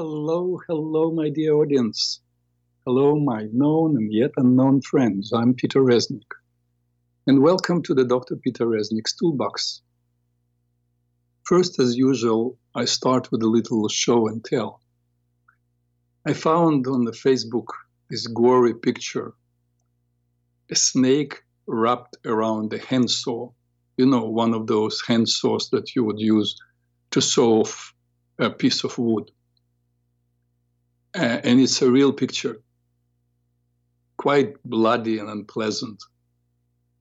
Hello, hello, my dear audience. Hello, my known and yet unknown friends. I'm Peter Reznik. And welcome to the Dr. Peter Reznik's Toolbox. First, as usual, I start with a little show and tell. I found on the Facebook this gory picture a snake wrapped around a handsaw. You know, one of those handsaws that you would use to saw off a piece of wood uh, and it's a real picture, quite bloody and unpleasant.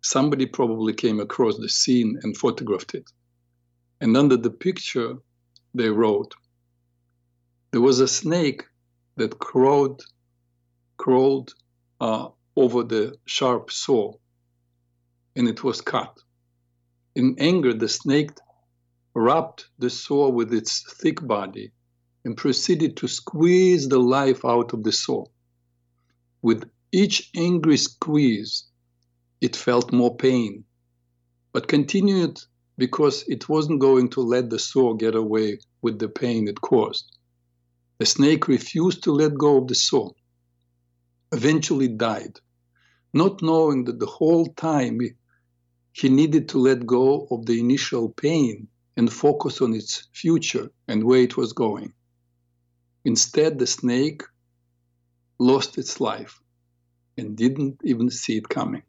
Somebody probably came across the scene and photographed it. And under the picture, they wrote, there was a snake that crawled, crawled uh, over the sharp saw, and it was cut. In anger, the snake wrapped the saw with its thick body and proceeded to squeeze the life out of the saw. With each angry squeeze, it felt more pain, but continued because it wasn't going to let the saw get away with the pain it caused. The snake refused to let go of the saw, eventually died, not knowing that the whole time he needed to let go of the initial pain and focus on its future and where it was going. Instead, the snake lost its life and didn't even see it coming.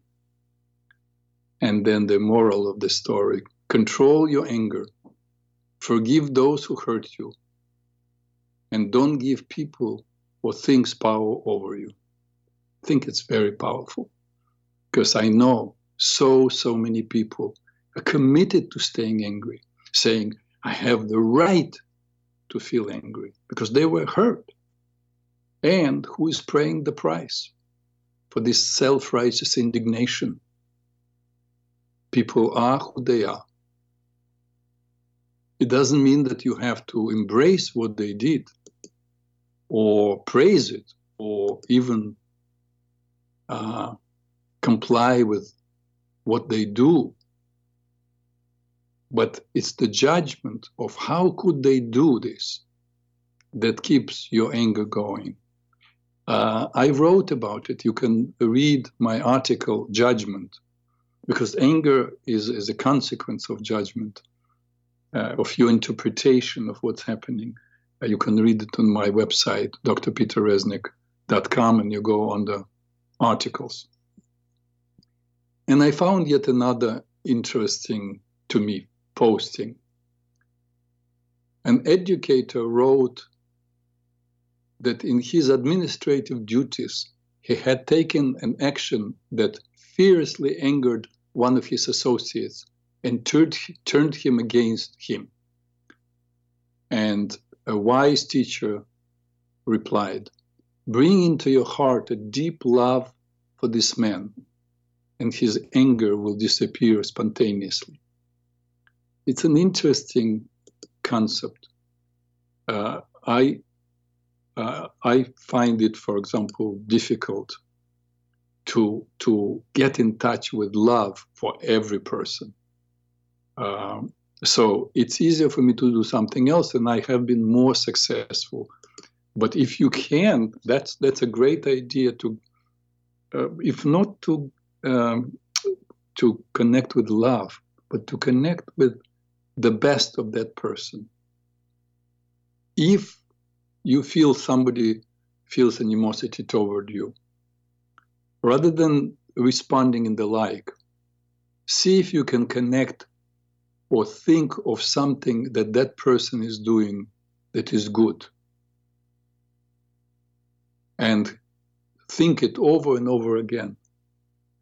And then the moral of the story control your anger, forgive those who hurt you, and don't give people or things power over you. I think it's very powerful because I know so, so many people are committed to staying angry, saying, I have the right to feel angry because they were hurt. And who is paying the price for this self righteous indignation? People are who they are. It doesn't mean that you have to embrace what they did or praise it or even uh, comply with what they do but it's the judgment of how could they do this that keeps your anger going. Uh, i wrote about it. You can read my article judgment because anger is, is a consequence of judgment uh, of your interpretation of what's happening. Uh, you can read it on my website drpeterreznik.com and you go on the articles. And i found yet another interesting to me posting. An educator wrote that in his administrative duties, he had taken an action that fiercely angered one of his associates and turned, turned him against him. And a wise teacher replied, Bring into your heart a deep love for this man, and his anger will disappear spontaneously it's an interesting concept. Uh, I uh, I find it, for example, difficult to to get in touch with love for every person. Um, so it's easier for me to do something else, and I have been more successful. But if you can, that's that's a great idea to, uh, if not to um, to connect with love, but to connect with the best of that person. If you feel somebody feels animosity toward you, rather than responding in the like, see if you can connect or think of something that that person is doing that is good. And think it over and over again.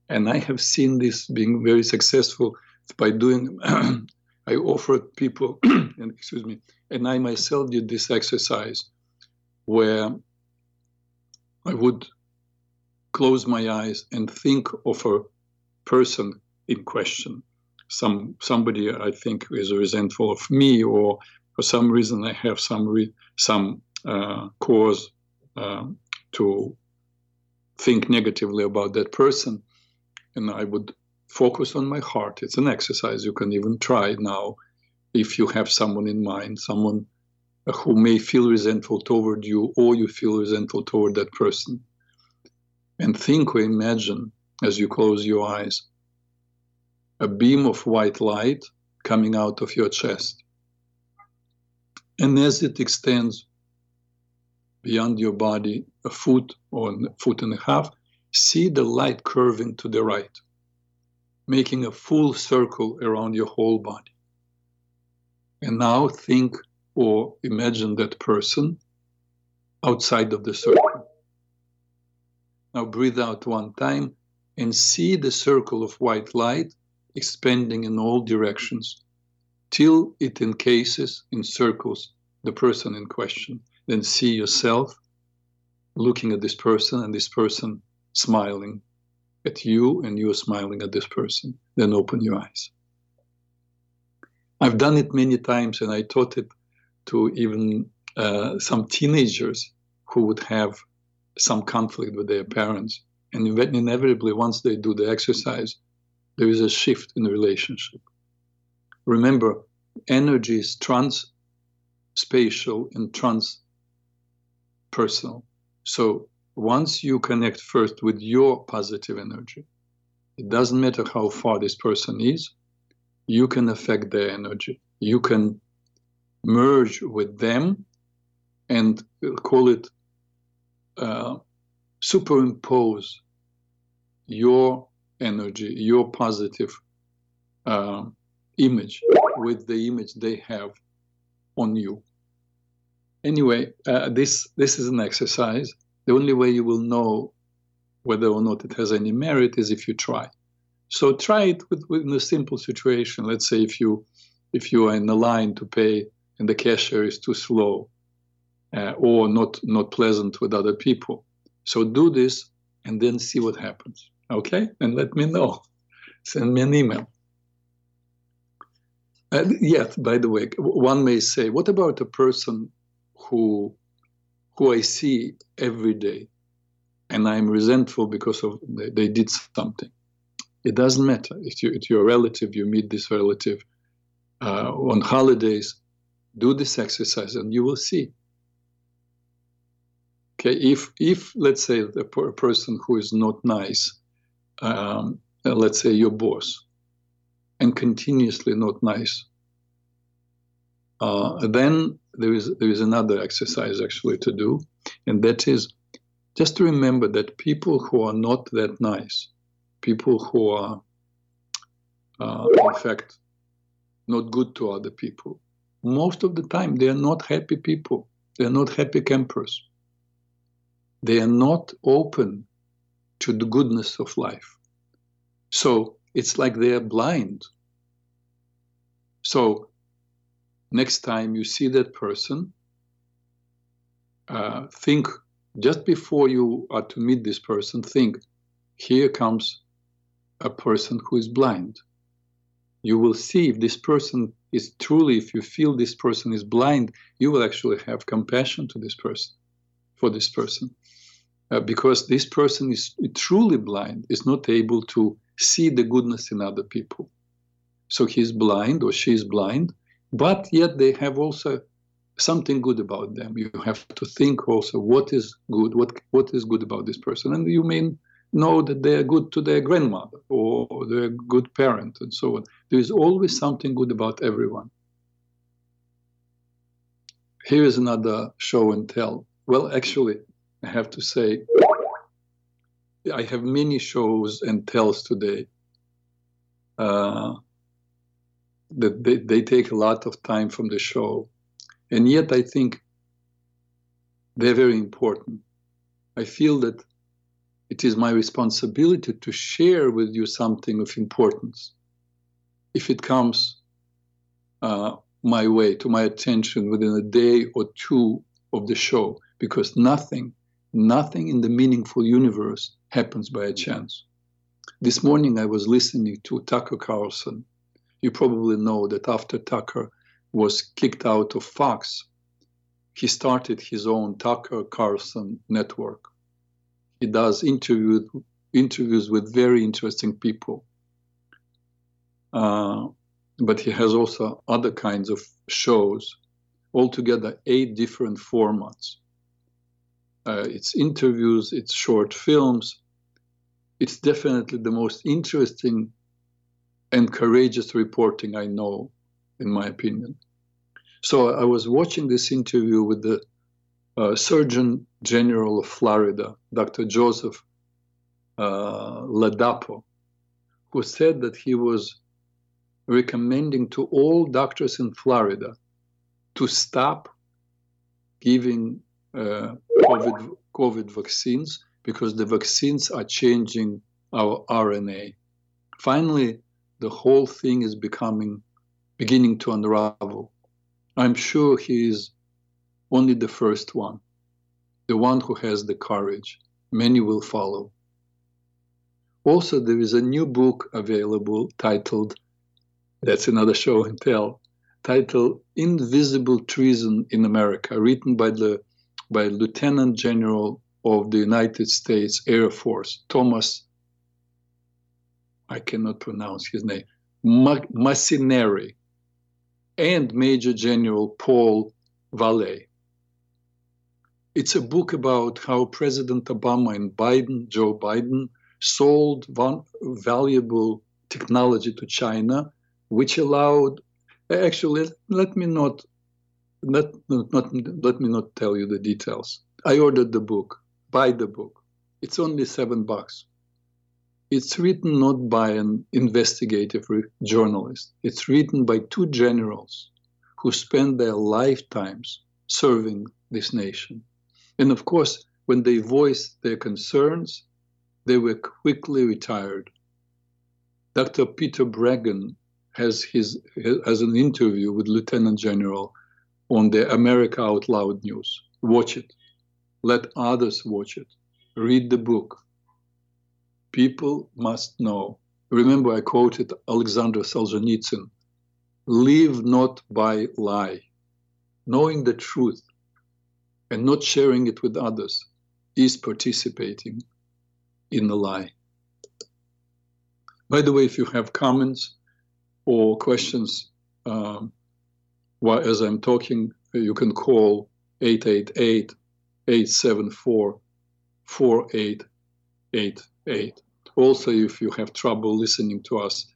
And I have seen this being very successful by doing I offered people, and excuse me, and I myself did this exercise where I would close my eyes and think of a person in question. Some somebody I think is resentful of me, or for some reason I have some re, some uh, cause uh, to think negatively about that person, and I would focus on my heart. It's an exercise you can even try now if you have someone in mind, someone uh, who may feel resentful toward you or you feel resentful toward that person. And think or imagine as you close your eyes a beam of white light coming out of your chest. And as it extends beyond your body a foot or a foot and a half, see the light curving to the right, making a full circle around your whole body. And now think or imagine that person outside of the circle. Now breathe out one time and see the circle of white light expanding in all directions till it encases, encircles the person in question. Then see yourself looking at this person and this person smiling at you and you're smiling at this person. Then open your eyes. I've done it many times and I taught it to even uh, some teenagers who would have some conflict with their parents. And inevitably, once they do the exercise, there is a shift in the relationship. Remember, energy is trans spatial and trans personal. So once you connect first with your positive energy, it doesn't matter how far this person is, you can affect their energy. You can merge with them and call it uh, superimpose your energy, your positive uh, image with the image they have on you. Anyway, uh, this this is an exercise. The only way you will know whether or not it has any merit is if you try. So try it with, with a simple situation. Let's say if you if you are in the line to pay and the cashier is too slow uh, or not not pleasant with other people. So do this and then see what happens. Okay, and let me know. Send me an email. Uh, yet, by the way, one may say, what about a person who who I see every day, and I'm resentful because of they, they did something? It doesn't matter if you if you're a relative, you meet this relative uh, on holidays. Do this exercise, and you will see. Okay, if if let's say a, a person who is not nice, um, let's say your boss, and continuously not nice, uh, then there is there is another exercise actually to do, and that is just to remember that people who are not that nice, people who are uh, in fact not good to other people, most of the time they are not happy people. They are not happy campers. They are not open to the goodness of life. So it's like they are blind. So next time you see that person, uh, think just before you are to meet this person, think, here comes a person who is blind. You will see if this person is truly, if you feel this person is blind, you will actually have compassion to this person, for this person uh, because this person is truly blind, is not able to see the goodness in other people. So he's blind or she is blind, but yet they have also something good about them. You have to think also what is good, what what is good about this person, and you may know that they are good to their grandmother or they're good parent and so on. There is always something good about everyone. Here is another show and tell. Well, actually, I have to say, I have many shows and tells today uh, that they, they take a lot of time from the show. And yet I think they're very important. I feel that it is my responsibility to share with you something of importance. If it comes uh, my way, to my attention within a day or two of the show, because nothing Nothing in the meaningful universe happens by a chance. This morning I was listening to Tucker Carlson. You probably know that after Tucker was kicked out of Fox, he started his own Tucker Carlson network. He does interview, interviews with very interesting people. Uh, but he has also other kinds of shows altogether eight different formats. Uh, it's interviews, it's short films. It's definitely the most interesting and courageous reporting I know, in my opinion. So I was watching this interview with the uh, Surgeon General of Florida, Dr. Joseph uh, Ladapo, who said that he was recommending to all doctors in Florida to stop giving uh, COVID, COVID vaccines because the vaccines are changing our RNA. Finally, the whole thing is becoming beginning to unravel. I'm sure he is only the first one, the one who has the courage. Many will follow. Also, there is a new book available titled, that's another show and tell, titled Invisible Treason in America, written by the by Lieutenant General of the United States Air Force, Thomas, I cannot pronounce his name, Massineri, and Major General Paul Vallée. It's a book about how President Obama and Biden, Joe Biden, sold valuable technology to China, which allowed, actually, let me not, let, not, let me not tell you the details. I ordered the book, buy the book. It's only seven bucks. It's written not by an investigative journalist. It's written by two generals who spent their lifetimes serving this nation. And of course, when they voiced their concerns, they were quickly retired. Dr. Peter Breggin has his has an interview with Lieutenant General on the America Out Loud news. Watch it. Let others watch it. Read the book. People must know. Remember, I quoted Alexander Solzhenitsyn live not by lie. Knowing the truth and not sharing it with others is participating in the lie. By the way, if you have comments or questions um, while, as I'm talking, you can call 888 874 4888. Also, if you have trouble listening to us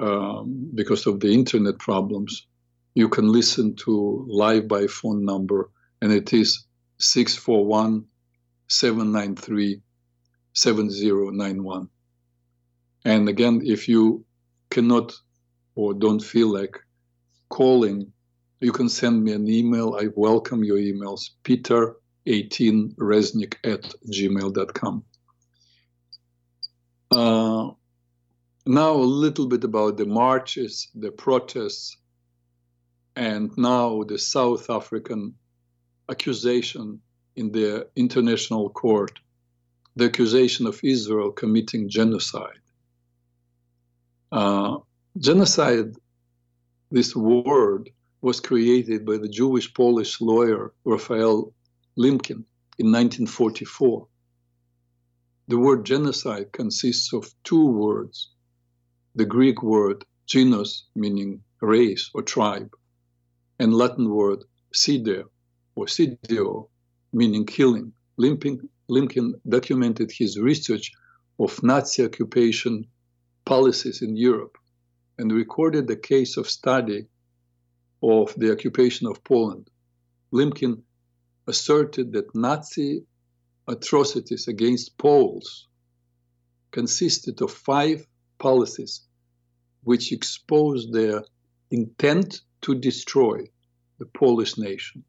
um, because of the internet problems, you can listen to live by phone number and it is 641 793 7091. And again, if you cannot or don't feel like calling, you can send me an email. I welcome your emails, peter18reznik at gmail.com. Uh, now, a little bit about the marches, the protests, and now the South African accusation in the international court, the accusation of Israel committing genocide. Uh, genocide, this word, was created by the Jewish Polish lawyer Raphael Lemkin in 1944. The word genocide consists of two words the Greek word genus, meaning race or tribe, and Latin word cide, or CDO, meaning killing. Lemkin documented his research of Nazi occupation policies in Europe and recorded the case of study of the occupation of Poland. Lemkin asserted that Nazi atrocities against Poles consisted of five policies which exposed their intent to destroy the Polish nation.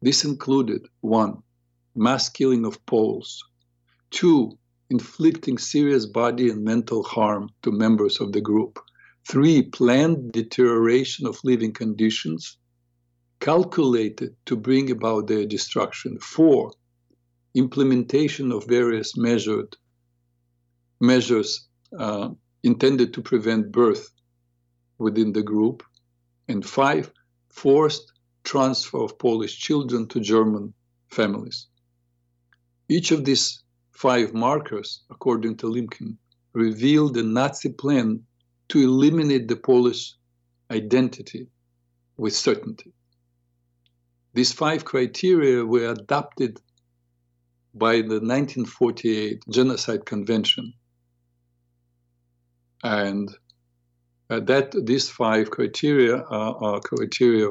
This included one, mass killing of Poles, two, inflicting serious body and mental harm to members of the group, three, planned deterioration of living conditions calculated to bring about their destruction, four, implementation of various measured measures uh, intended to prevent birth within the group, and five, forced transfer of Polish children to German families. Each of these five markers, according to Lemkin, revealed the Nazi plan to eliminate the Polish identity with certainty. These five criteria were adopted by the 1948 Genocide Convention. And uh, that these five criteria are, are criteria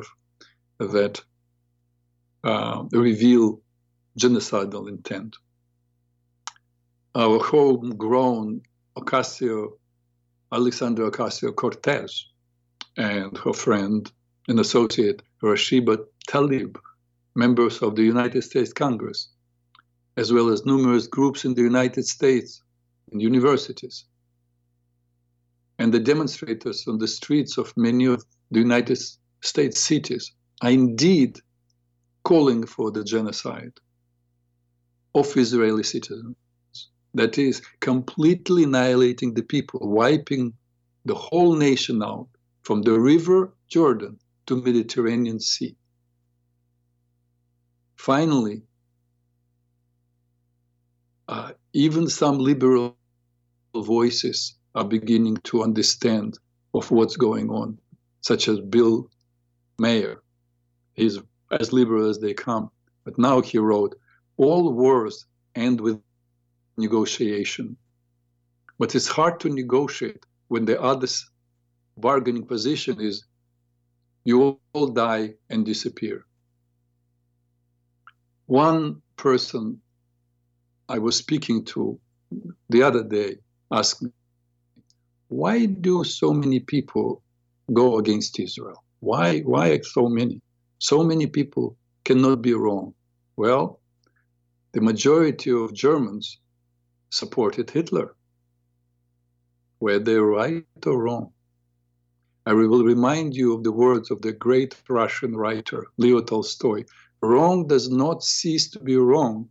that uh, reveal genocidal intent. Our homegrown Ocasio, Alexandra Ocasio Cortez, and her friend and associate Rashida Tlaib, members of the United States Congress, as well as numerous groups in the United States and universities. And the demonstrators on the streets of many of the United States cities are indeed calling for the genocide of Israeli citizens. That is, completely annihilating the people, wiping the whole nation out from the river Jordan to Mediterranean Sea. Finally, uh, even some liberal voices are beginning to understand of what's going on, such as Bill Maher. He's as liberal as they come. But now he wrote, all wars end with negotiation. But it's hard to negotiate when the other bargaining position is you all die and disappear. One person I was speaking to the other day asked me, why do so many people go against Israel? Why, why so many? So many people cannot be wrong. Well, the majority of Germans supported Hitler. Were they right or wrong? I will remind you of the words of the great Russian writer Leo Tolstoy. Wrong does not cease to be wrong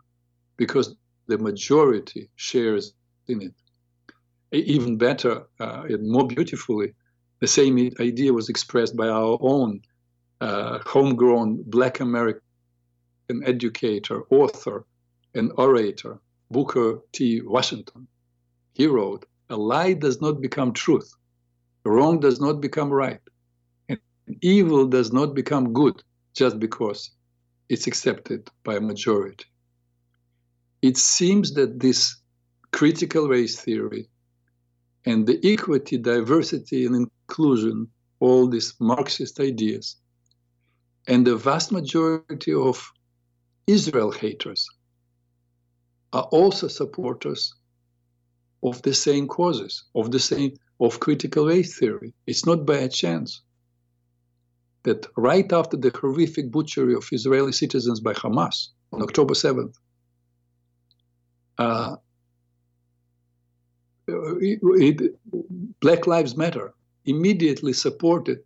because the majority shares in it. Even better uh, and more beautifully, the same idea was expressed by our own uh, homegrown Black American educator, author, and orator, Booker T. Washington. He wrote, A lie does not become truth, wrong does not become right, and evil does not become good just because it's accepted by a majority. It seems that this critical race theory and the equity, diversity, and inclusion, all these Marxist ideas, and the vast majority of Israel haters are also supporters of the same causes, of the same of critical race theory. It's not by a chance that right after the horrific butchery of Israeli citizens by Hamas on October 7th, uh, it, it, Black Lives Matter immediately supported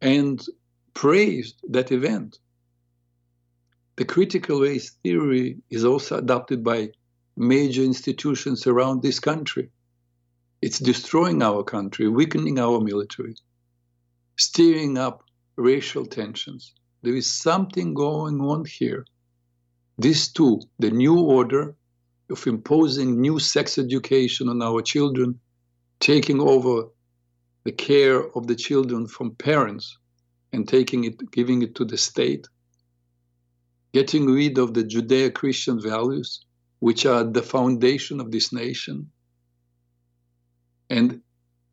and praised that event. The critical race theory is also adopted by major institutions around this country. It's destroying our country, weakening our military, stirring up racial tensions. There is something going on here. This too, the new order of imposing new sex education on our children, taking over the care of the children from parents and taking it, giving it to the state, getting rid of the Judeo Christian values, which are the foundation of this nation, and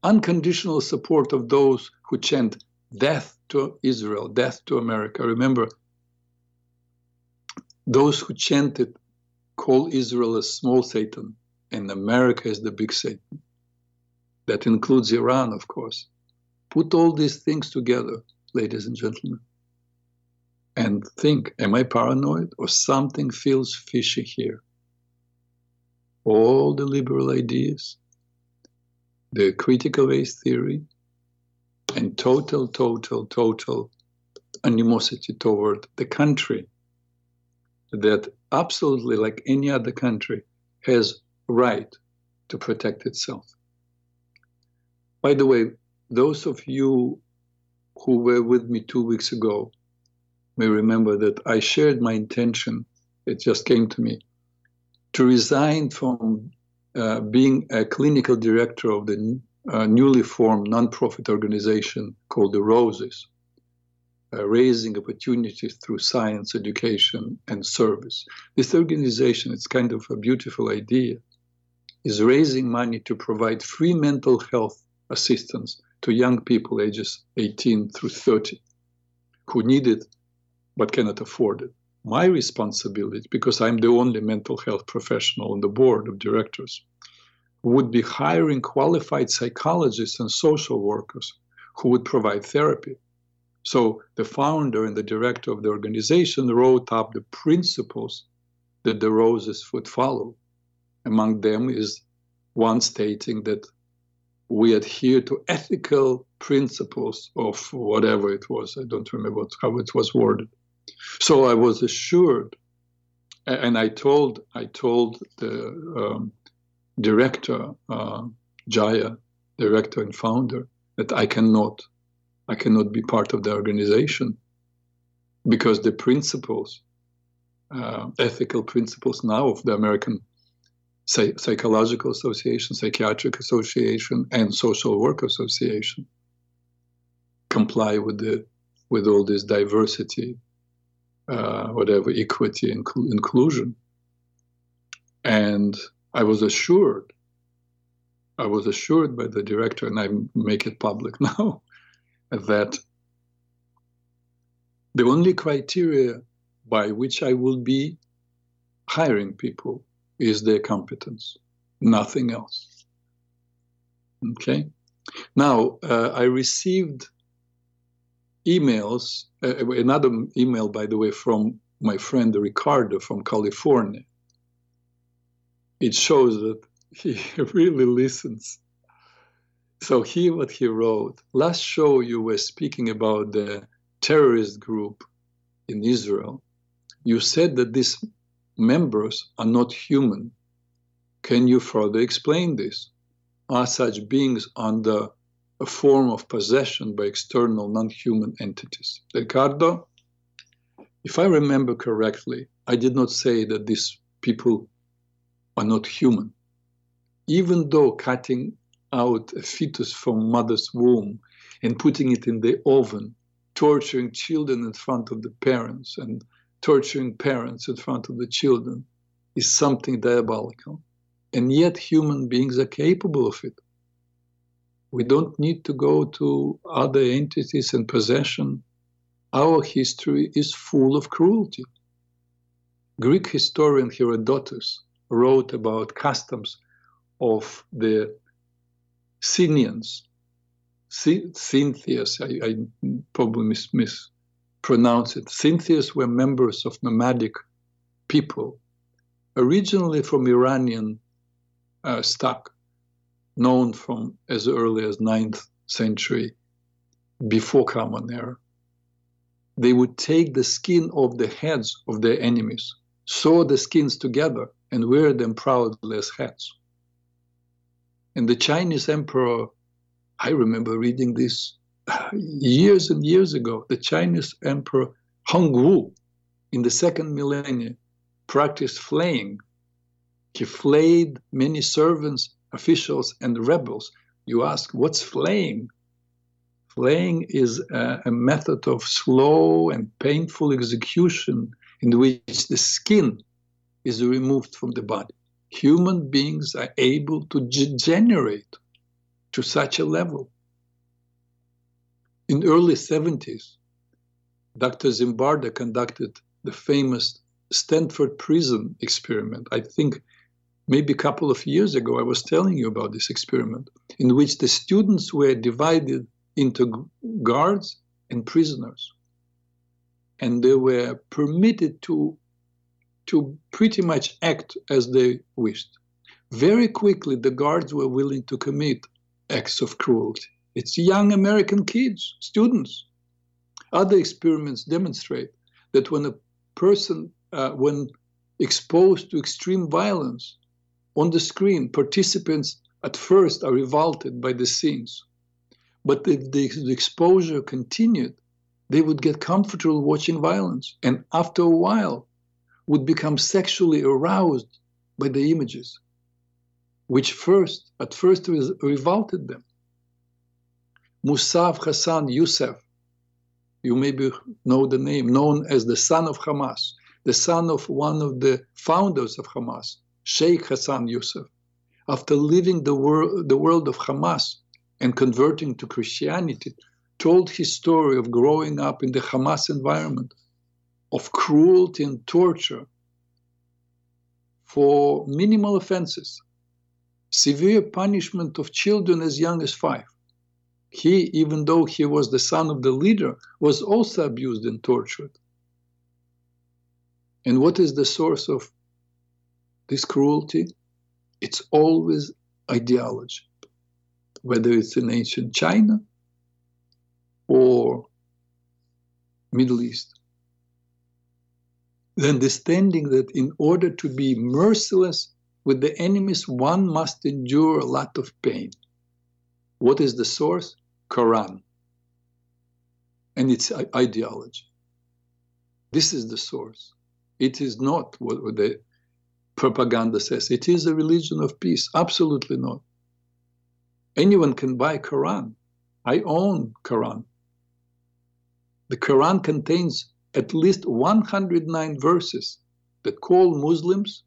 unconditional support of those who chant death to Israel, death to America. Remember, those who chanted call Israel a small Satan and America is the big Satan. That includes Iran, of course. Put all these things together ladies and gentlemen, and think, am I paranoid or something feels fishy here? All the liberal ideas, the critical race theory, and total, total, total animosity toward the country that absolutely like any other country has right to protect itself. By the way, those of you who were with me two weeks ago may remember that I shared my intention, it just came to me, to resign from uh, being a clinical director of the uh, newly formed nonprofit organization called the Roses. Uh, raising opportunities through science, education, and service. This organization, it's kind of a beautiful idea, is raising money to provide free mental health assistance to young people ages 18 through 30 who need it but cannot afford it. My responsibility, because I'm the only mental health professional on the board of directors, would be hiring qualified psychologists and social workers who would provide therapy. So the founder and the director of the organization wrote up the principles that the roses would follow. Among them is one stating that we adhere to ethical principles of whatever it was. I don't remember what, how it was worded. So I was assured, and I told I told the um, director uh, Jaya, director and founder, that I cannot, I cannot be part of the organization because the principles, uh, ethical principles now of the American Psychological Association, Psychiatric Association, and Social Work Association comply with the with all this diversity, uh, whatever equity and inclusion. And I was assured, I was assured by the director, and I make it public now, that the only criteria by which I will be hiring people is their competence, nothing else. Okay. Now, uh, I received emails, uh, another email, by the way, from my friend Ricardo from California. It shows that he really listens. So here what he wrote. Last show you were speaking about the terrorist group in Israel. You said that these members are not human. Can you further explain this? Are such beings under a form of possession by external non-human entities? Ricardo, if I remember correctly, I did not say that these people are not human. Even though cutting out a fetus from mother's womb and putting it in the oven, torturing children in front of the parents and torturing parents in front of the children is something diabolical. And yet human beings are capable of it. We don't need to go to other entities and possession. Our history is full of cruelty. Greek historian Herodotus wrote about customs of the Scythians, Cynthians, I, I probably miss, miss pronounce it. Scythians were members of nomadic people, originally from Iranian uh, stock, known from as early as 9th century before Common Era. They would take the skin of the heads of their enemies, sew the skins together, and wear them proudly as hats. And the Chinese emperor, I remember reading this years and years ago, the Chinese emperor Hongwu in the second millennium practiced flaying. He flayed many servants, officials, and rebels. You ask, what's flaying? Flaying is a, a method of slow and painful execution in which the skin is removed from the body. Human beings are able to degenerate to such a level in early 70s, Dr. Zimbardo conducted the famous Stanford prison experiment. I think maybe a couple of years ago, I was telling you about this experiment in which the students were divided into guards and prisoners. And they were permitted to, to pretty much act as they wished. Very quickly, the guards were willing to commit acts of cruelty. It's young American kids, students. Other experiments demonstrate that when a person, uh, when exposed to extreme violence on the screen, participants at first are revolted by the scenes. But if the, the exposure continued, they would get comfortable watching violence and after a while would become sexually aroused by the images, which first, at first, revolted them. Musaf Hassan Youssef, you maybe know the name, known as the son of Hamas, the son of one of the founders of Hamas, Sheikh Hassan Youssef. After leaving the, wor- the world of Hamas and converting to Christianity, told his story of growing up in the Hamas environment, of cruelty and torture for minimal offenses, severe punishment of children as young as five. He, even though he was the son of the leader, was also abused and tortured. And what is the source of this cruelty? It's always ideology, whether it's in ancient China or Middle East. The understanding that in order to be merciless with the enemies, one must endure a lot of pain. What is the source? Quran and its ideology. This is the source. It is not what the propaganda says. It is a religion of peace. Absolutely not. Anyone can buy Quran. I own Quran. The Quran contains at least 109 verses that call Muslims,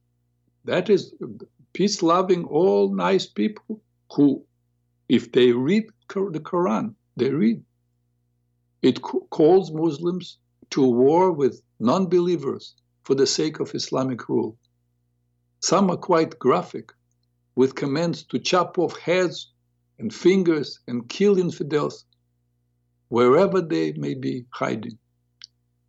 that is peace loving, all nice people who, if they read the Quran, they read. It calls Muslims to war with non believers for the sake of Islamic rule. Some are quite graphic, with commands to chop off heads and fingers and kill infidels wherever they may be hiding.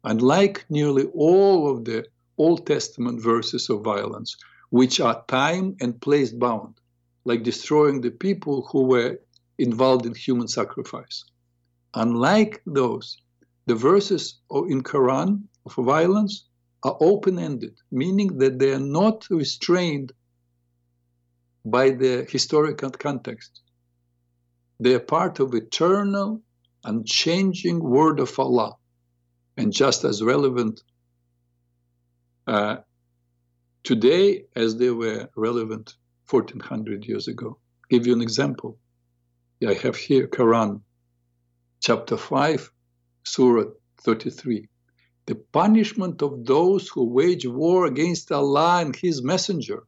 Unlike nearly all of the Old Testament verses of violence, which are time and place bound, like destroying the people who were involved in human sacrifice. Unlike those, the verses in Quran of violence are open-ended, meaning that they are not restrained by the historical context. They are part of eternal, unchanging word of Allah, and just as relevant uh, today as they were relevant 1400 years ago. Give you an example. I have here Quran, chapter 5, Surah 33. The punishment of those who wage war against Allah and His Messenger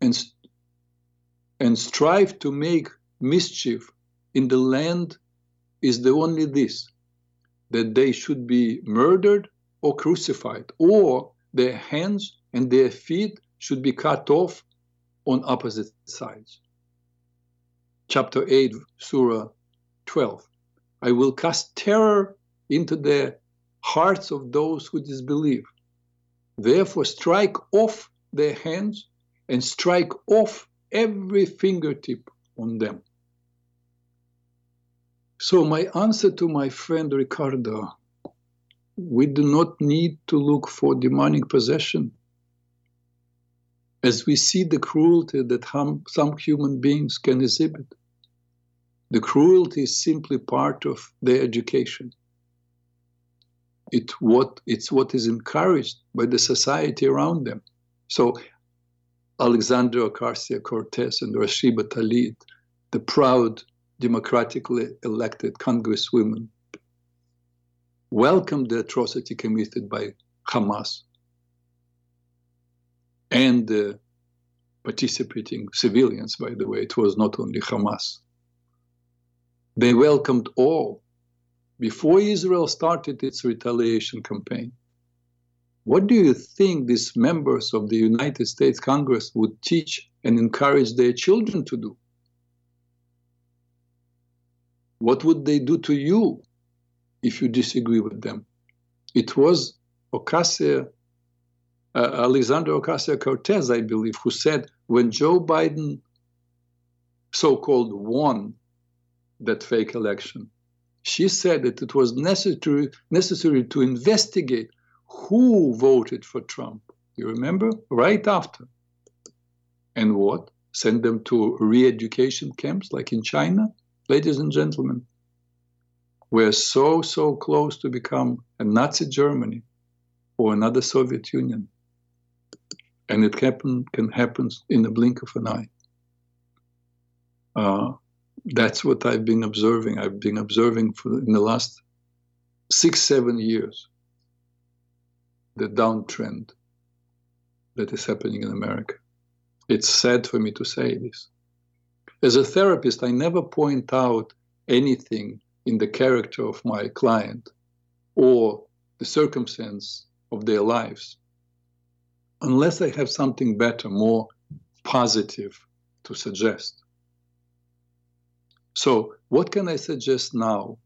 and, and strive to make mischief in the land is the only this that they should be murdered or crucified, or their hands and their feet should be cut off on opposite sides. Chapter 8, Surah 12. I will cast terror into the hearts of those who disbelieve. Therefore, strike off their hands and strike off every fingertip on them. So, my answer to my friend Ricardo we do not need to look for demonic possession as we see the cruelty that hum, some human beings can exhibit. The cruelty is simply part of their education. It what, it's what is encouraged by the society around them. So Alexandria Ocasio Cortez and Rashida Tlaib, the proud democratically elected congresswomen, welcomed the atrocity committed by Hamas and the participating civilians, by the way, it was not only Hamas. They welcomed all before Israel started its retaliation campaign. What do you think these members of the United States Congress would teach and encourage their children to do? What would they do to you if you disagree with them? It was Ocasio uh, Alexander Ocasio Cortez, I believe, who said when Joe Biden so called won that fake election, she said that it was necessary, necessary to investigate who voted for Trump. You remember? Right after. And what? Send them to re education camps like in China? Ladies and gentlemen, we're so, so close to become a Nazi Germany or another Soviet Union and it happen, can happen in the blink of an eye. Uh, that's what I've been observing. I've been observing for in the last six, seven years the downtrend that is happening in America. It's sad for me to say this. As a therapist, I never point out anything in the character of my client or the circumstance of their lives unless I have something better, more positive to suggest. So, what can I suggest now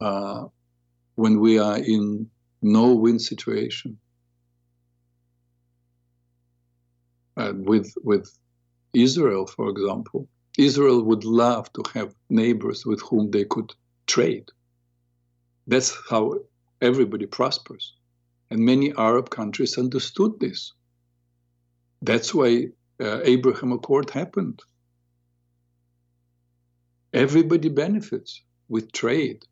uh, when we are in no win situation? Uh, with with Israel, for example, Israel would love to have neighbors with whom they could trade. That's how everybody prospers. And many Arab countries understood this. That's why uh, Abraham Accord happened. Everybody benefits with trade,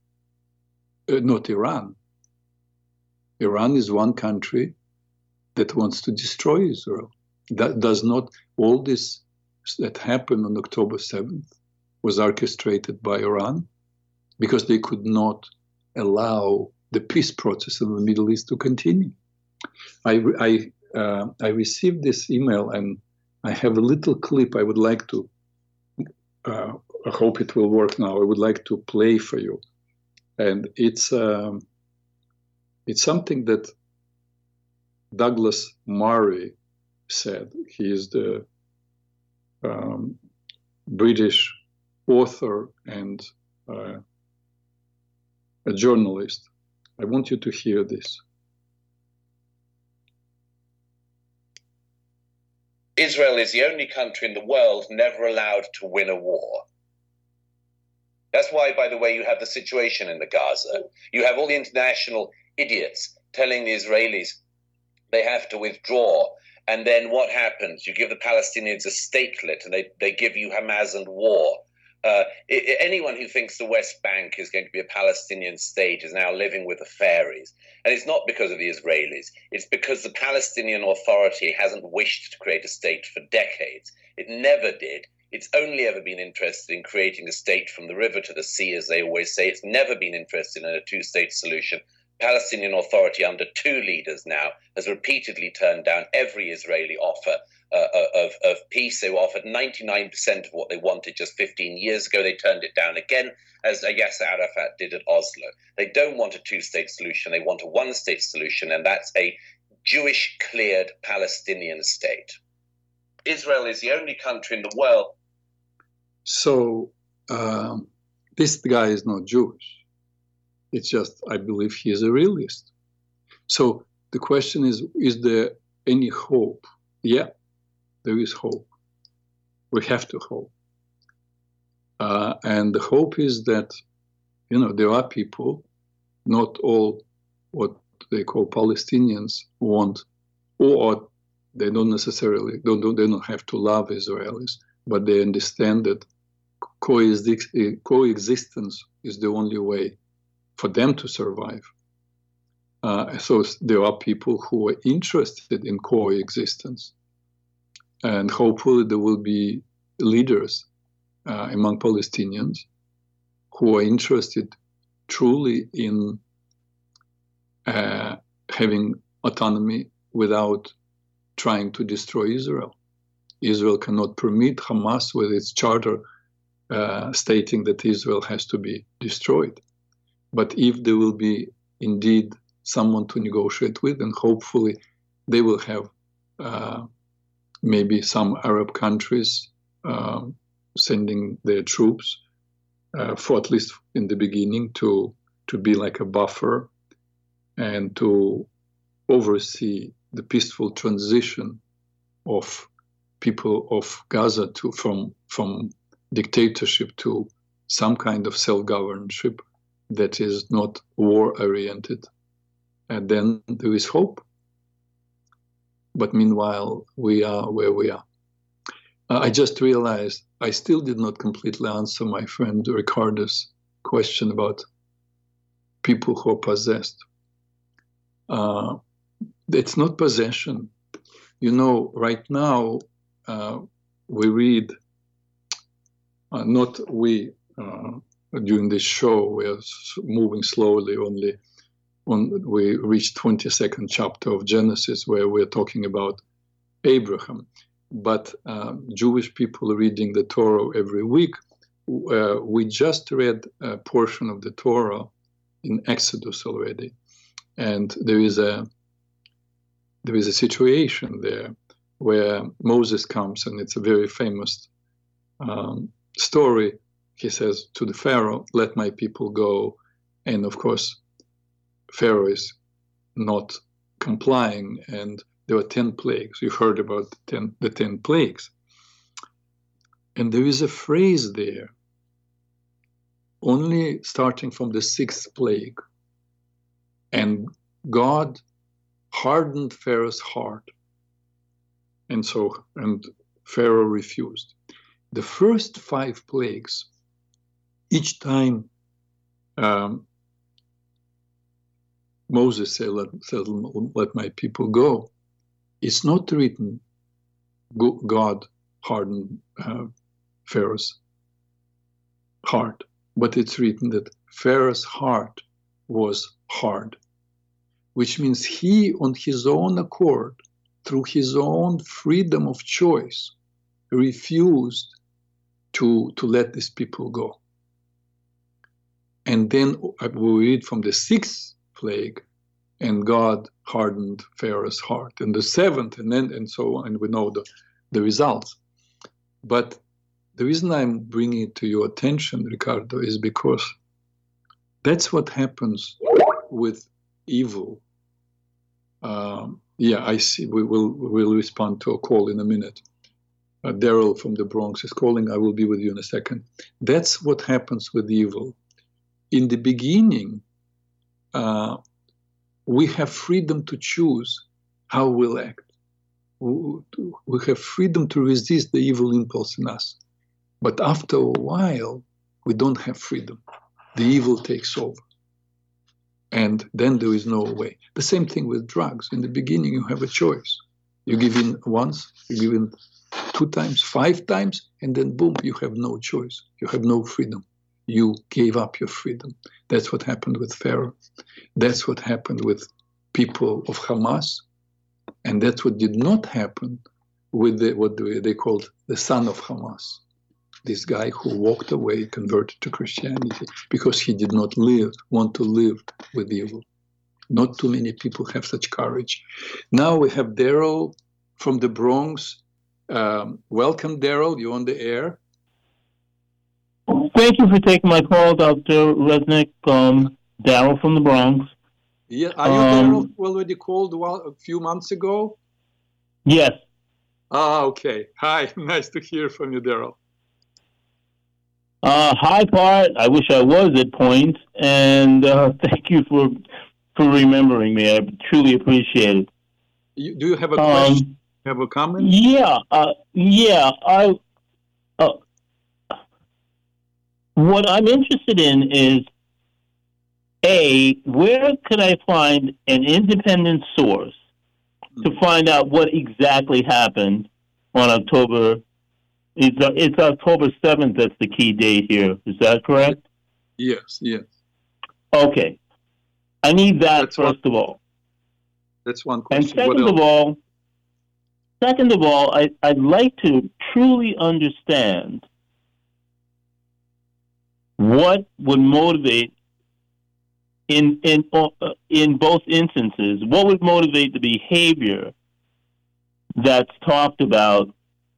uh, not Iran. Iran is one country that wants to destroy Israel. That does not, all this that happened on October 7th was orchestrated by Iran because they could not allow the peace process in the Middle East to continue. I, I, uh, I received this email and I have a little clip I would like to uh, I hope it will work now. I would like to play for you, and it's um, it's something that Douglas Murray said. He is the um, British author and uh, a journalist. I want you to hear this. Israel is the only country in the world never allowed to win a war. That's why, by the way, you have the situation in the Gaza. You have all the international idiots telling the Israelis they have to withdraw. And then what happens? You give the Palestinians a statelet and they, they give you Hamas and war. Uh, it, anyone who thinks the West Bank is going to be a Palestinian state is now living with the fairies. And it's not because of the Israelis, it's because the Palestinian Authority hasn't wished to create a state for decades. It never did. It's only ever been interested in creating a state from the river to the sea, as they always say. It's never been interested in a two state solution. Palestinian Authority, under two leaders now, has repeatedly turned down every Israeli offer uh, uh of, of peace. They were offered 99% of what they wanted just 15 years ago. They turned it down again, as Yasser Arafat did at Oslo. They don't want a two state solution, they want a one state solution, and that's a Jewish cleared Palestinian state. Israel is the only country in the world so um, this guy is not Jewish. It's just, I believe he is a realist. So the question is is there any hope? Yeah, there is hope. We have to hope. Uh, and the hope is that, you know, there are people, not all what they call Palestinians want, or they don't necessarily, don't, don't, they don't have to love Israelis, but they understand that coexistence is the only way for them to survive. Uh, so there are people who are interested in coexistence, and hopefully there will be leaders uh, among Palestinians who are interested truly in uh, having autonomy without trying to destroy Israel. Israel cannot permit Hamas with its charter uh, stating that Israel has to be destroyed. But if there will be indeed someone to negotiate with, and hopefully they will have uh, maybe some Arab countries um, sending their troops uh, for at least in the beginning to to be like a buffer and to oversee the peaceful transition of people of Gaza to from from dictatorship to some kind of self-governorship that is not war-oriented, and then there is hope. But meanwhile, we are where we are. Uh, I just realized I still did not completely answer my friend Ricardo's question about people who are possessed. Uh, it's not possession. You know, right now uh, we read uh, not we uh, during this show. We are moving slowly. Only on we reached 22nd chapter of Genesis, where we're talking about Abraham. But uh, Jewish people reading the Torah every week, uh, we just read a portion of the Torah in Exodus already, and there is a there is a situation there where Moses comes, and it's a very famous um, story. He says to the Pharaoh, "Let my people go," and of course, Pharaoh is not complying, and there were ten plagues. You heard about the ten, the ten plagues, and there is a phrase there only starting from the sixth plague. And God hardened Pharaoh's heart. And so, and Pharaoh refused. The first five plagues, each time um, Moses said let, said, let my people go, it's not written God hardened uh, Pharaoh's heart but it's written that Pharaoh's heart was hard, which means he, on his own accord, through his own freedom of choice, refused to, to let these people go. And then we read from the sixth plague, and God hardened Pharaoh's heart, and the seventh, and then and so on, and we know the, the results. But the reason I'm bringing it to your attention, Ricardo, is because that's what happens with evil. Um, yeah, I see. We will will respond to a call in a minute. Uh, Daryl from the Bronx is calling. I will be with you in a second. That's what happens with evil. In the beginning, uh, we have freedom to choose how we'll act. We have freedom to resist the evil impulse in us. But after a while, we don't have freedom. The evil takes over. And then there is no way. The same thing with drugs. In the beginning, you have a choice. You give in once, you give in two times, five times, and then boom, you have no choice. You have no freedom. You gave up your freedom. That's what happened with Pharaoh. That's what happened with people of Hamas. And that's what did not happen with the, what they called the son of Hamas this guy who walked away, converted to Christianity because he did not live, want to live with evil. Not too many people have such courage. Now we have Daryl from the Bronx. Um, welcome, Daryl. You're on the air? Thank you for taking my call, Dr. Reznik. Um, Daryl from the Bronx. Yeah, are you um, Daryl already called a few months ago? Yes. Ah, okay. Hi, nice to hear from you, Daryl. Uh, high part. I wish I was at point, and uh, thank you for for remembering me. I truly appreciate it. You, do you have a um, question? have a comment? Yeah, uh, yeah. I uh, what I'm interested in is a where could I find an independent source to hmm. find out what exactly happened on October it's, it's October 7th that's the key date here. Is that correct? Yes, yes. Okay. I need that that's first one, of all. That's one question. And second of all, second of all, I, I'd like to truly understand what would motivate in in uh, in both instances, what would motivate the behavior that's talked about,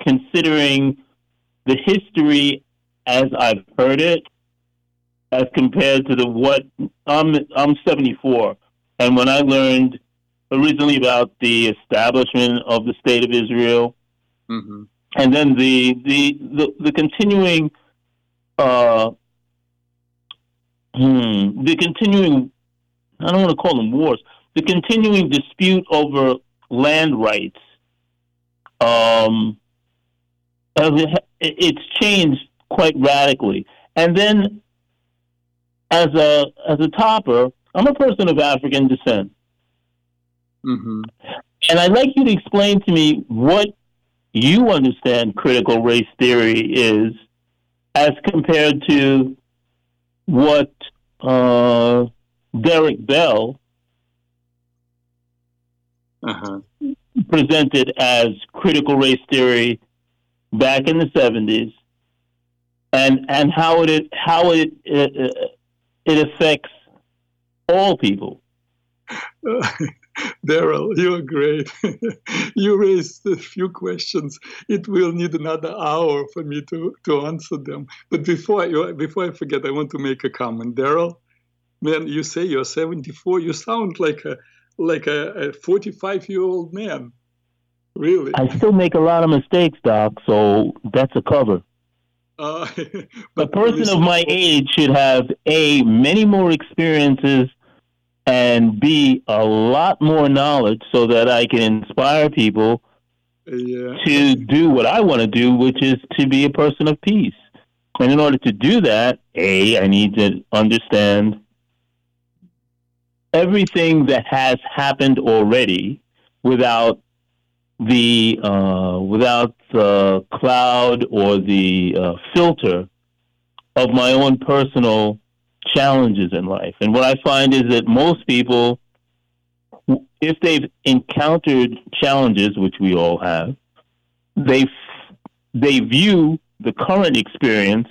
considering the history as I've heard it, as compared to the what I'm I'm 74, and when I learned originally about the establishment of the state of Israel, mm-hmm. and then the the the, the continuing uh, hmm, the continuing I don't want to call them wars, the continuing dispute over land rights. Um, it's changed quite radically. And then, as a as a topper, I'm a person of African descent, mm-hmm. and I'd like you to explain to me what you understand critical race theory is, as compared to what uh, Derek Bell uh-huh. presented as critical race theory back in the 70s and and how it how it it, it affects all people Daryl, you're great. you raised a few questions. It will need another hour for me to, to answer them. But before I, before I forget, I want to make a comment. Daryl, man, you say you're 74. You sound like a like a 45 year old man. Really? I still make a lot of mistakes, Doc. So that's a cover. Uh, a person of my age should have a many more experiences and b a lot more knowledge so that I can inspire people yeah. to do what I want to do, which is to be a person of peace. And in order to do that, a I need to understand everything that has happened already without the uh, without the cloud or the uh, filter of my own personal challenges in life. And what I find is that most people, if they've encountered challenges, which we all have, they they view the current experience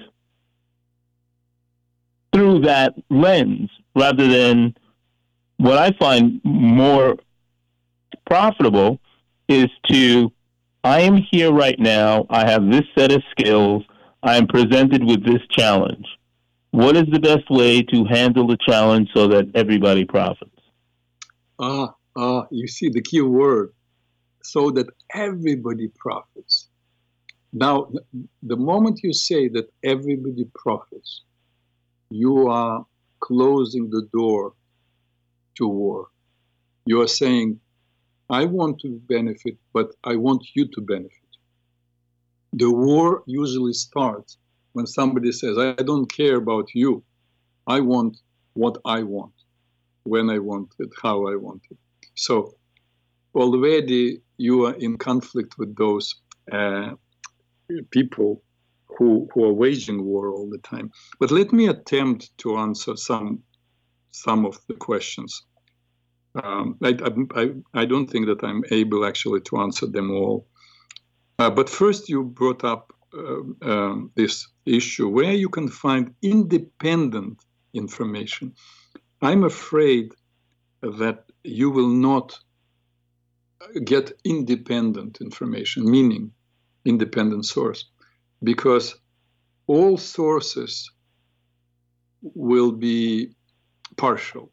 through that lens rather than what I find more profitable is to I am here right now. I have this set of skills. I am presented with this challenge. What is the best way to handle the challenge so that everybody profits? Ah, ah, you see the key word, so that everybody profits. Now, the moment you say that everybody profits, you are closing the door to war. You are saying, I want to benefit, but I want you to benefit. The war usually starts when somebody says, I don't care about you, I want what I want, when I want it, how I want it. So already you are in conflict with those uh, people who, who are waging war all the time. But let me attempt to answer some some of the questions. Um, I, I, I, don't think that I'm able actually to answer them all. Uh, but first, you brought up um, um, this issue where you can find independent information. I'm afraid that you will not get independent information, meaning independent source, because all sources will be partial.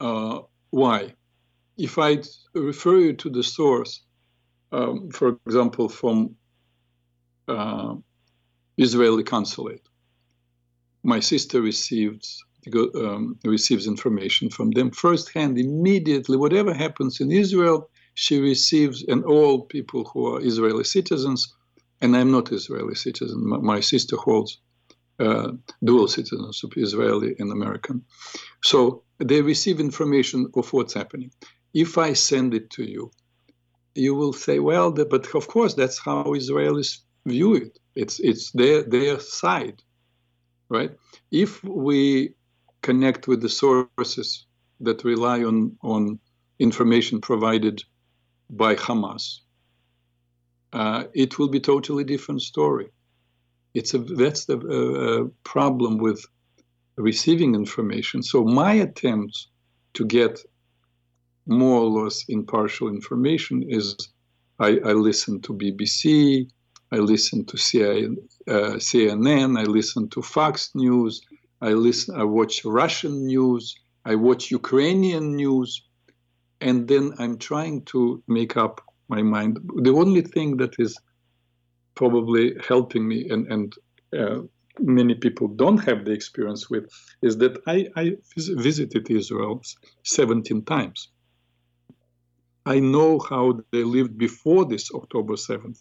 Uh, why? If I refer you to the source, um, for example, from uh, Israeli consulate. My sister receives um, receives information from them firsthand, immediately. Whatever happens in Israel, she receives, and all people who are Israeli citizens, and I'm not Israeli citizen. My, my sister holds uh, dual citizenship, Israeli and American. So they receive information of what's happening. If I send it to you, you will say, well, the, but of course that's how Israelis view it. It's it's their their side, right? If we connect with the sources that rely on on information provided by Hamas, uh, it will be totally different story. It's a that's the uh, problem with receiving information. So my attempts to get more or less impartial information is I, I listen to BBC, I listen to CNN, uh, CNN, I listen to Fox News, I listen, I watch Russian news, I watch Ukrainian news, and then I'm trying to make up my mind. The only thing that is probably helping me, and and uh, many people don't have the experience with, is that I, I visited Israel 17 times. I know how they lived before this October 7th.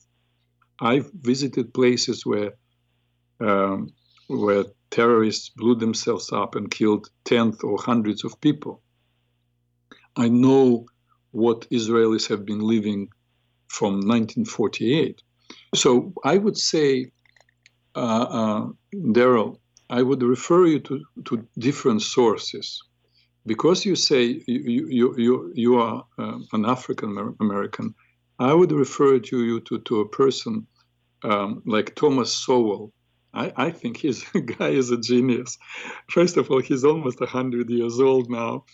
I've visited places where um, where terrorists blew themselves up and killed tens or hundreds of people. I know what Israelis have been living from 1948. So I would say uh, uh, Daryl, I would refer you to, to different sources. Because you say you, you, you, you are uh, an African American, I would refer to you to, to a person um, like Thomas Sowell. I, I think his guy is a genius. First of all, he's almost 100 years old now,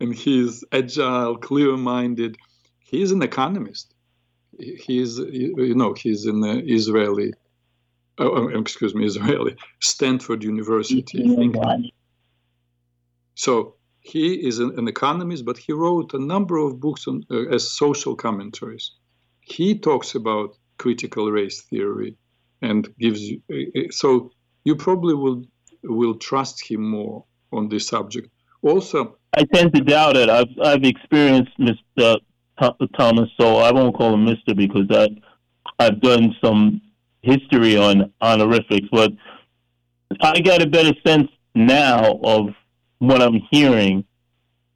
and he's agile, clear minded. He's an economist. He's, you know, he's an Israeli oh, oh, excuse me, Israeli, Stanford University. So he is an, an, economist, but he wrote a number of books on, uh, as social commentaries. He talks about critical race theory and gives you, uh, uh so you probably will will trust him more on this subject. Also, I tend to doubt it. I've I've experienced Mr. Thomas So I won't call him Mister because I I've done some history on honorifics, but I got a better sense now of what I'm hearing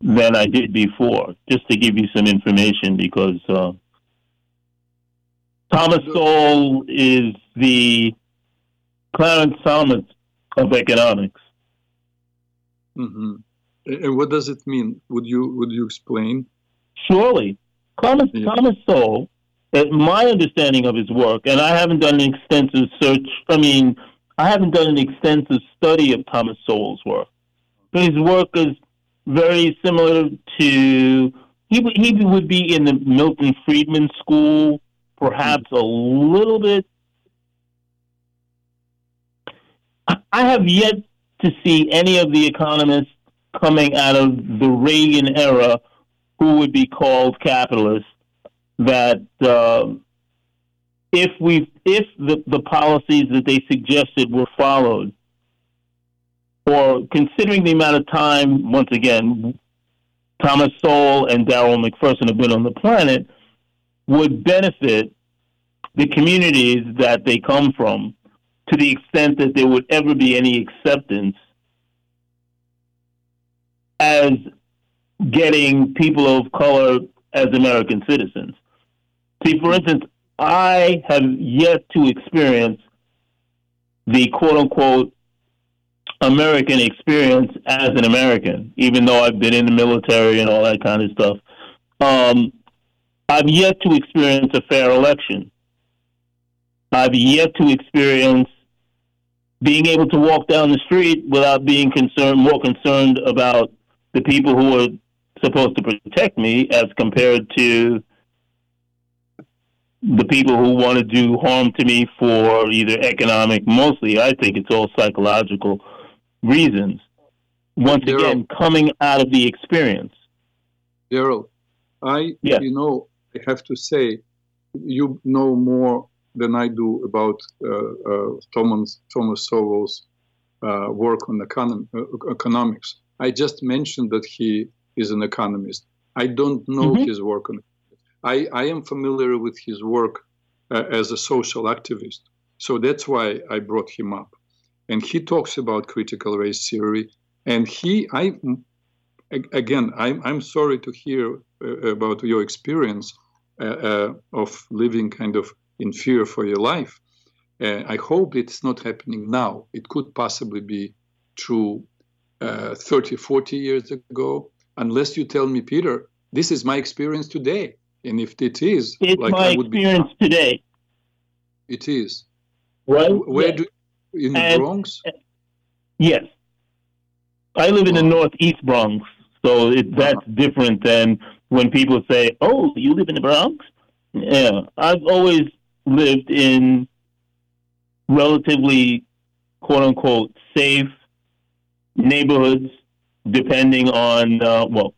than I did before, just to give you some information because uh, Thomas Sowell is the Clarence Thomas of economics. Mm-hmm. And what does it mean? Would you would you explain? Surely, Thomas yeah. Thomas Sowell my understanding of his work, and I haven't done an extensive search. I mean, I haven't done an extensive study of Thomas Sowell's work, but his work is very similar to he he would be in the Milton Friedman school, perhaps a little bit. I have yet to see any of the economists coming out of the Reagan era who would be called capitalists that uh, if we if the, the policies that they suggested were followed, or considering the amount of time, once again, Thomas Sowell and Darryl McPherson have been on the planet, would benefit the communities that they come from to the extent that there would ever be any acceptance as getting people of color as American citizens. See, for instance, I have yet to experience the quote unquote American experience as an American, even though I've been in the military and all that kind of stuff. Um, I've yet to experience a fair election. I've yet to experience being able to walk down the street without being concerned, more concerned about the people who are supposed to protect me as compared to the people who want to do harm to me for either economic, mostly I think it's all psychological reasons. Once Daryl, again, coming out of the experience. Daryl, I, yeah. you know, I have to say, you know more than I do about uh, uh, Thomas Thomas Sowell's uh, work on econom- economics. I just mentioned that he is an economist. I don't know mm-hmm. his work on I, I am familiar with his work uh, as a social activist. So that's why I brought him up. And he talks about critical race theory. And he, I, again, I'm, I'm sorry to hear uh, about your experience of living kind of in fear for your life. Uh, I hope it's not happening now. It could possibly be true uh, 30, 40 years ago, unless you tell me, Peter, this is my experience today. And if it is, it's like my experience be, today. It is. Well, where yeah. do in the and, Bronx? Yes, I live in the northeast Bronx, so it, uh-huh. that's different than when people say, "Oh, you live in the Bronx." Yeah, I've always lived in relatively quote unquote safe neighborhoods, depending on uh, well,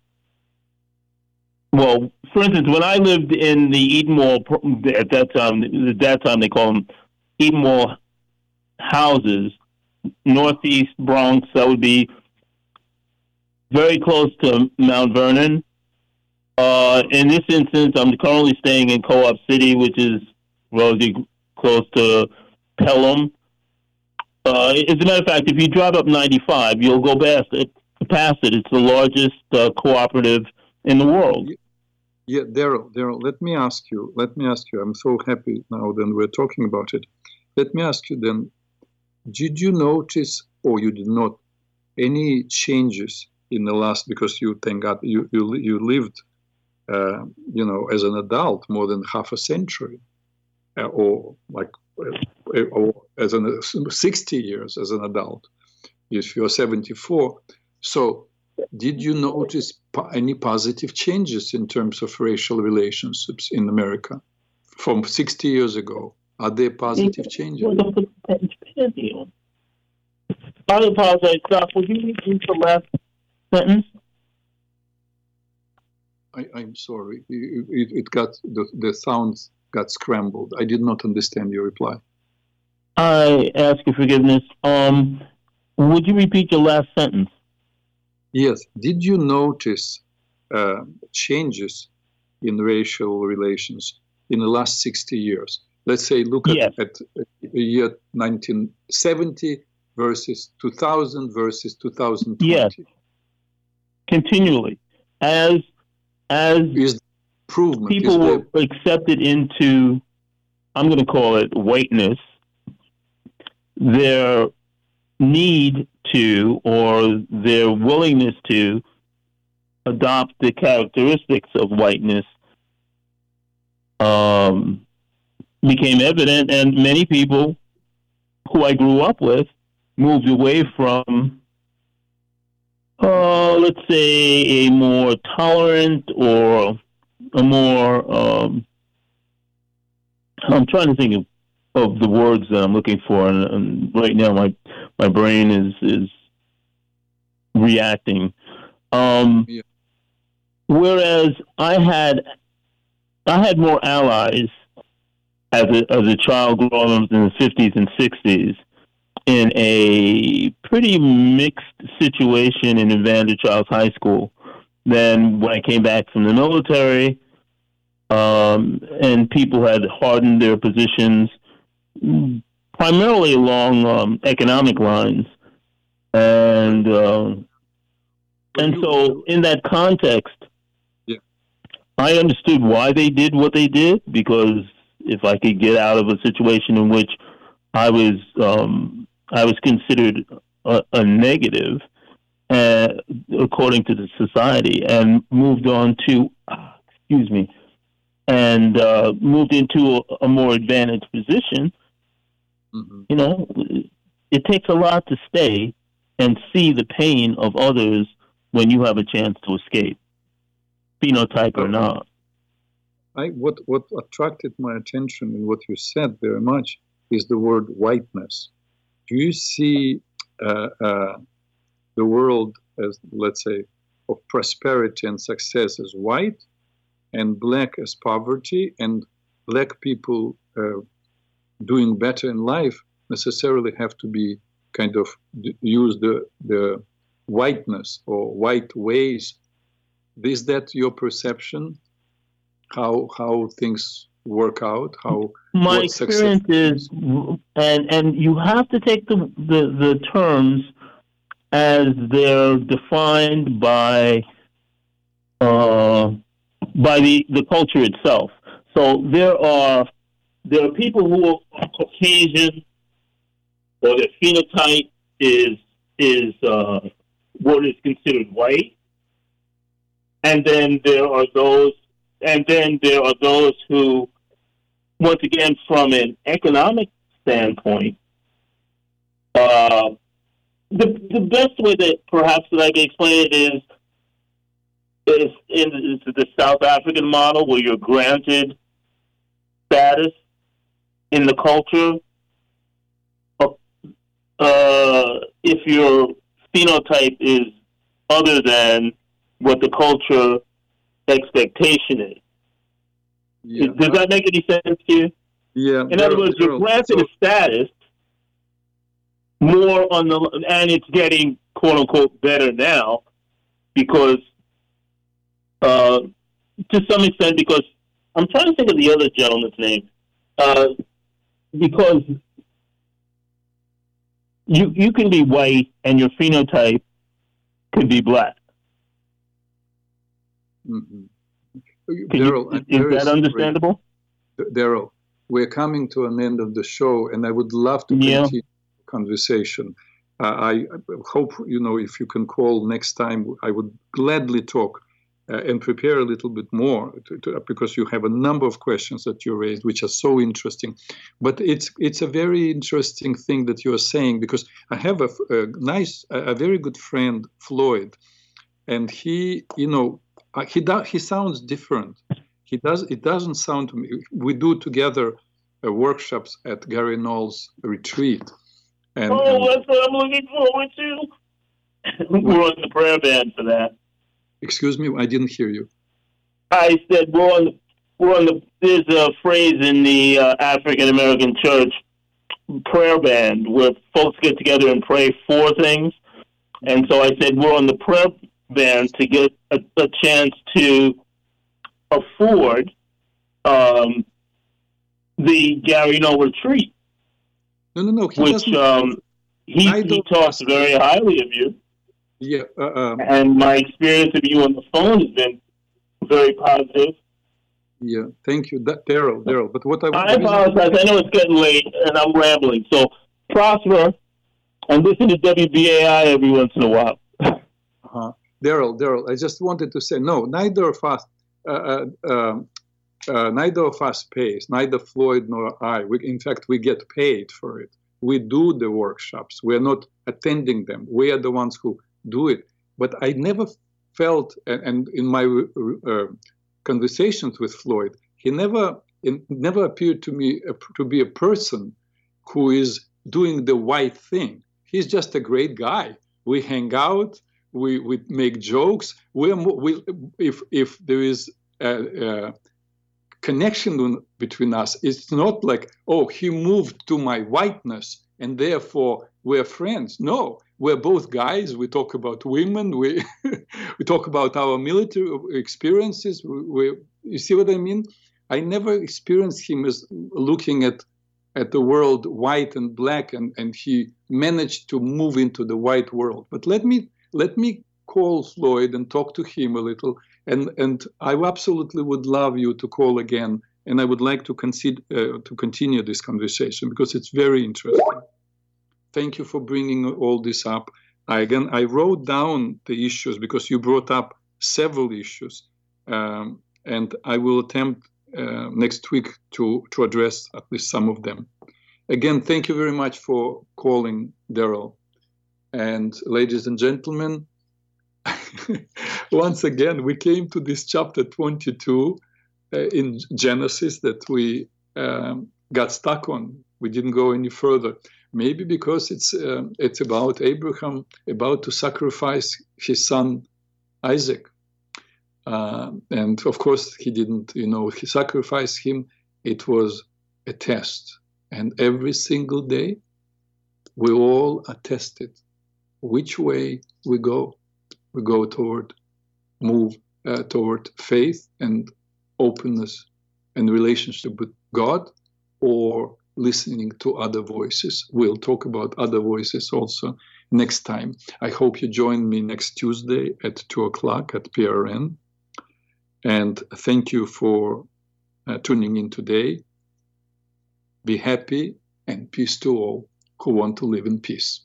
well, for instance, when I lived in the Edenwald at that time, at that time they call them Edenwald houses, northeast Bronx. That would be very close to Mount Vernon. Uh, in this instance, I'm currently staying in Co-op City, which is relatively close to Pelham. Uh, as a matter of fact, if you drive up 95, you'll go past it. Past it, it's the largest uh, cooperative in the world. Yeah, Daryl, Daryl, let me ask you, let me ask you, I'm so happy now that we're talking about it. Let me ask you then, did you notice, or you did not, any changes in the last? Because you thank God you you, you lived, uh, you know, as an adult more than half a century, uh, or like, uh, or as an 60 years as an adult. If you're 74, so did you notice any positive changes in terms of racial relationships in America from 60 years ago? Are there positive changes? I apologize. Would you repeat the last sentence? I, am sorry. It, it, got the, the sounds got scrambled. I did not understand your reply. I ask your forgiveness. Um, would you repeat your last sentence? Yes. Did you notice uh, changes in racial relations in the last 60 years? Let's say, look at, yes. at, at the year 1970 versus 2000 versus 2020. Yes. Continually. As as is improvement. People were accepted into I'm going to call it whiteness, their need to or their willingness to adopt the characteristics of whiteness um, became evident, and many people who I grew up with moved away from, uh, let's say, a more tolerant or a more, um, I'm trying to think of, of the words that I'm looking for, and, and right now my my brain is is reacting. Um, yeah. Whereas I had I had more allies as a as a child growing up in the 50s and 60s in a pretty mixed situation in Evander Childs High School. Then when I came back from the military, um, and people had hardened their positions primarily along um, economic lines, and uh, and so in that context, yeah. I understood why they did what they did because if I could get out of a situation in which I was um, I was considered a, a negative, uh, according to the society, and moved on to, excuse me, and uh, moved into a, a, more advantaged position. Mm-hmm. You know, it takes a lot to stay and see the pain of others when you have a chance to escape, phenotype or not. I, what what attracted my attention in what you said very much is the word whiteness do you see uh, uh, the world as, let's say, of prosperity and success as white and black as poverty, and black people uh, doing better in life necessarily have to be kind of use the, the whiteness or white ways. Is that your perception? How how things work out? How my experience is, and and you have to take the, the the terms as they're defined by uh, by the the culture itself. So there are there are people who are Caucasian, or their phenotype is is uh, what is considered white, and then there are those, and then there are those who once again, from an economic standpoint, uh, the the best way that perhaps that I can explain it is is in is the South African model where you're granted status in the culture. Uh, if your phenotype is other than what the culture expectation is. Yeah. Does that make any sense to you? Yeah. In other words, you're granted a status more on the, and it's getting quote unquote better now because, uh, to some extent, because I'm trying to think of the other gentleman's name, uh, because you you can be white and your phenotype could be black. Mm-hmm. Daryl, is, is that understandable? Daryl, we're coming to an end of the show, and I would love to yeah. continue conversation. Uh, I hope you know if you can call next time. I would gladly talk uh, and prepare a little bit more to, to, because you have a number of questions that you raised, which are so interesting. But it's it's a very interesting thing that you are saying because I have a, a nice, a, a very good friend, Floyd, and he, you know, uh, he does he sounds different. He does it doesn't sound to me. We do together uh, workshops at Gary Null's retreat. And, oh, and, that's what I'm looking forward to. We're on the prayer band for that. Excuse me, I didn't hear you. I said we're on the we're on the. There's a phrase in the uh, African American church prayer band where folks get together and pray for things, and so I said we're on the prayer band to get a, a chance to afford um, the Gary Null retreat. No, no, no. He which um, he, he talks very highly of you. Yeah. Uh, um, and my experience of you on the phone has been very positive. Yeah, thank you, Daryl. Daryl, but what I I apologize. I know it's getting late and I'm rambling. So prosper and listen to WBAI every once in a while. uh-huh. Daryl, Daryl, I just wanted to say no. Neither of us, uh, uh, um, uh, neither of us pays. Neither Floyd nor I. We, in fact, we get paid for it. We do the workshops. We are not attending them. We are the ones who do it. But I never felt, and in my uh, conversations with Floyd, he never it never appeared to me to be a person who is doing the right thing. He's just a great guy. We hang out, we, we make jokes. We're, we, if, if there is a, a connection between us, it's not like, oh, he moved to my whiteness and therefore we're friends. No, we're both guys. We talk about women. We we talk about our military experiences. We, we, you see what I mean? I never experienced him as looking at at the world white and black, and, and he managed to move into the white world. But let me let me call Floyd and talk to him a little. And and I absolutely would love you to call again, and I would like to consider uh, to continue this conversation because it's very interesting thank you for bringing all this up. I, again, I wrote down the issues because you brought up several issues, um, and I will attempt uh, next week to to address at least some of them. Again, thank you very much for calling, Daryl. And ladies and gentlemen, once again, we came to this chapter 22 uh, in Genesis that we um, got stuck on. We didn't go any further. Maybe because it's uh, it's about Abraham about to sacrifice his son Isaac, uh, and of course he didn't. You know, he sacrificed him. It was a test, and every single day we all are tested. Which way we go? We go toward move uh, toward faith and openness and relationship with God, or listening to other voices. We'll talk about other voices also next time. I hope you join me next Tuesday at 2 o'clock at PRN. And thank you for uh, tuning in today. Be happy and peace to all who want to live in peace.